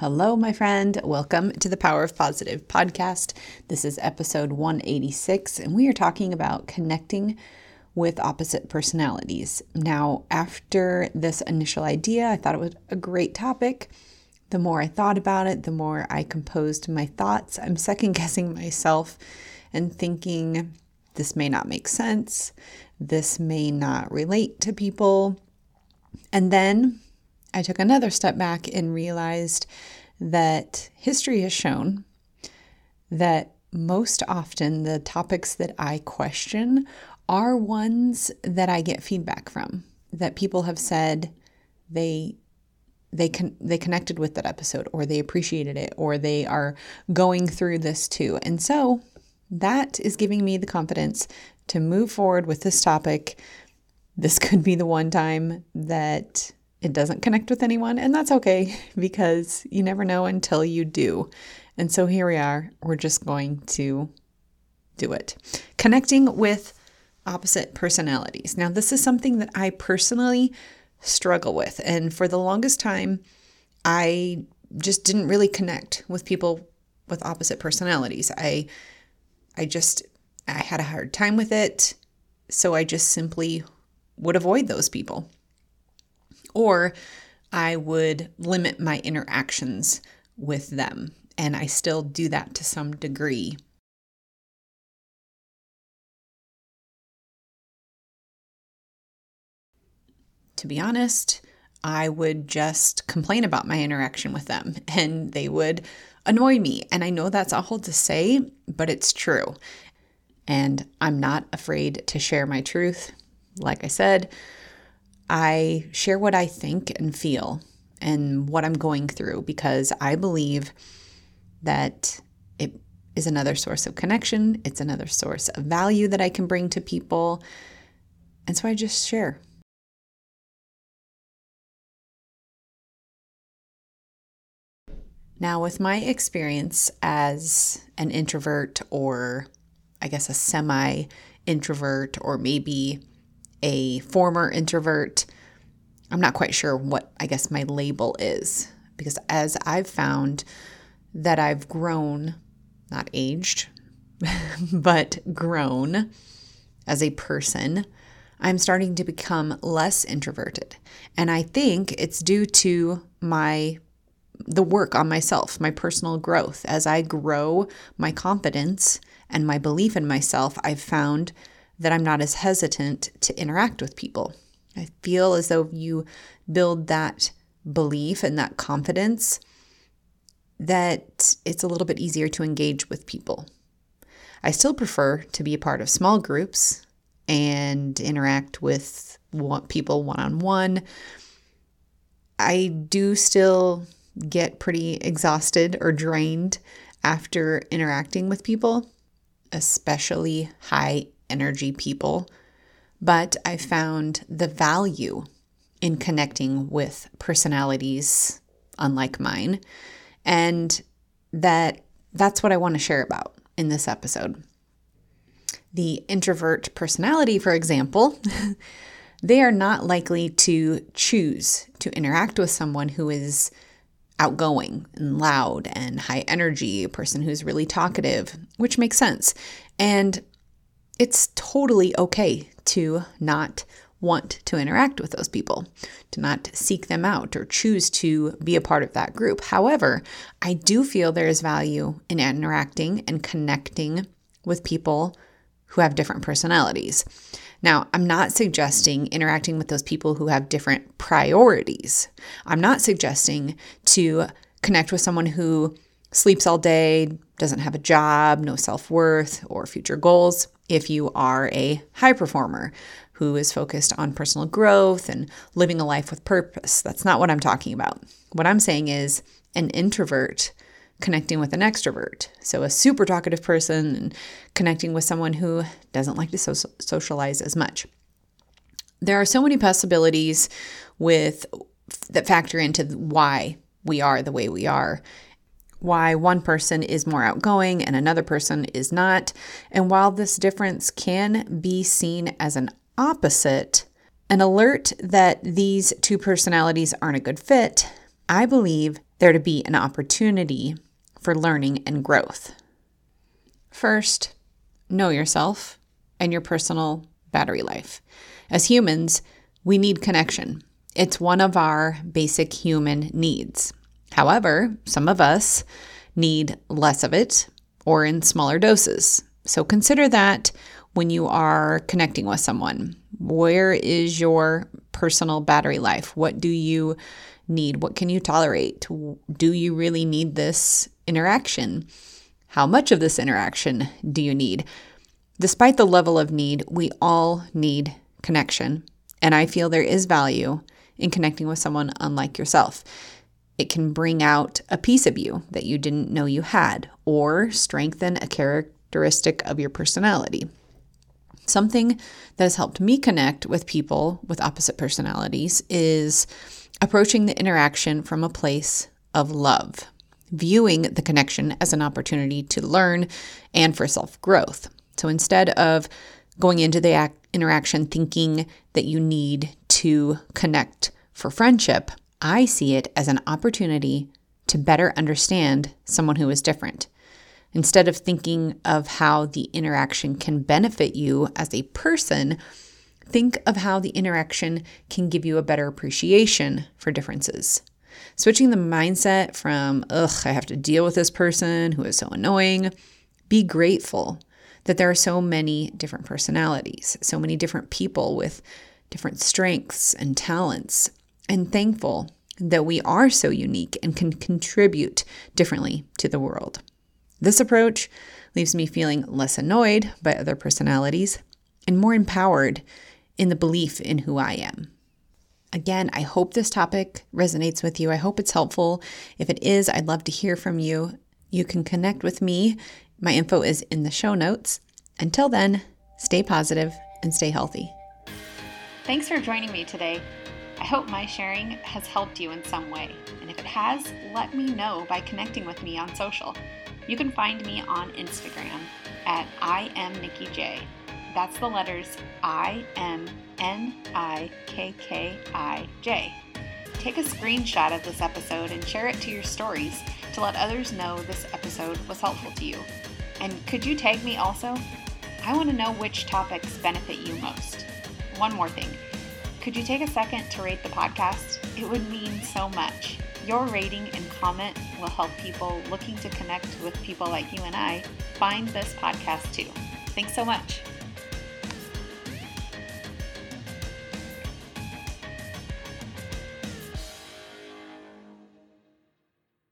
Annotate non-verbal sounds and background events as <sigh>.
Hello, my friend. Welcome to the Power of Positive podcast. This is episode 186, and we are talking about connecting with opposite personalities. Now, after this initial idea, I thought it was a great topic. The more I thought about it, the more I composed my thoughts. I'm second guessing myself and thinking this may not make sense. This may not relate to people. And then I took another step back and realized that history has shown that most often the topics that I question are ones that I get feedback from that people have said they they con- they connected with that episode or they appreciated it or they are going through this too. And so that is giving me the confidence to move forward with this topic. This could be the one time that it doesn't connect with anyone, and that's okay because you never know until you do. And so here we are. We're just going to do it. Connecting with opposite personalities. Now, this is something that I personally struggle with. And for the longest time, I just didn't really connect with people with opposite personalities. I I just I had a hard time with it, so I just simply would avoid those people or I would limit my interactions with them. And I still do that to some degree. To be honest, I would just complain about my interaction with them and they would annoy me. And I know that's awful to say, but it's true. And I'm not afraid to share my truth. Like I said, I share what I think and feel and what I'm going through because I believe that it is another source of connection, it's another source of value that I can bring to people. And so I just share. Now, with my experience as an introvert, or I guess a semi introvert, or maybe a former introvert. I'm not quite sure what I guess my label is because as I've found that I've grown, not aged, <laughs> but grown as a person, I'm starting to become less introverted. And I think it's due to my the work on myself, my personal growth. As I grow my confidence and my belief in myself, I've found that I'm not as hesitant to interact with people. I feel as though you build that belief and that confidence that it's a little bit easier to engage with people. I still prefer to be a part of small groups and interact with people one on one. I do still get pretty exhausted or drained after interacting with people, especially high energy people, but I found the value in connecting with personalities unlike mine and that that's what I want to share about in this episode. The introvert personality, for example, <laughs> they are not likely to choose to interact with someone who is outgoing and loud and high energy, a person who's really talkative, which makes sense. And it's totally okay to not want to interact with those people, to not seek them out or choose to be a part of that group. However, I do feel there is value in interacting and connecting with people who have different personalities. Now, I'm not suggesting interacting with those people who have different priorities. I'm not suggesting to connect with someone who sleeps all day, doesn't have a job, no self worth or future goals if you are a high performer who is focused on personal growth and living a life with purpose. That's not what I'm talking about. What I'm saying is an introvert connecting with an extrovert. So, a super talkative person and connecting with someone who doesn't like to so- socialize as much. There are so many possibilities with that factor into why we are the way we are why one person is more outgoing and another person is not. And while this difference can be seen as an opposite, an alert that these two personalities aren't a good fit, I believe there to be an opportunity for learning and growth. First, know yourself and your personal battery life. As humans, we need connection. It's one of our basic human needs. However, some of us need less of it or in smaller doses. So consider that when you are connecting with someone. Where is your personal battery life? What do you need? What can you tolerate? Do you really need this interaction? How much of this interaction do you need? Despite the level of need, we all need connection. And I feel there is value in connecting with someone unlike yourself. It can bring out a piece of you that you didn't know you had, or strengthen a characteristic of your personality. Something that has helped me connect with people with opposite personalities is approaching the interaction from a place of love, viewing the connection as an opportunity to learn and for self growth. So instead of going into the interaction thinking that you need to connect for friendship, I see it as an opportunity to better understand someone who is different. Instead of thinking of how the interaction can benefit you as a person, think of how the interaction can give you a better appreciation for differences. Switching the mindset from, ugh, I have to deal with this person who is so annoying, be grateful that there are so many different personalities, so many different people with different strengths and talents, and thankful that we are so unique and can contribute differently to the world. This approach leaves me feeling less annoyed by other personalities and more empowered in the belief in who I am. Again, I hope this topic resonates with you. I hope it's helpful. If it is, I'd love to hear from you. You can connect with me. My info is in the show notes. Until then, stay positive and stay healthy. Thanks for joining me today. I hope my sharing has helped you in some way. And if it has, let me know by connecting with me on social. You can find me on Instagram at I am Nikki J. That's the letters I M N I K K I J. Take a screenshot of this episode and share it to your stories to let others know this episode was helpful to you. And could you tag me also? I want to know which topics benefit you most. One more thing. Could you take a second to rate the podcast? It would mean so much. Your rating and comment will help people looking to connect with people like you and I find this podcast too. Thanks so much.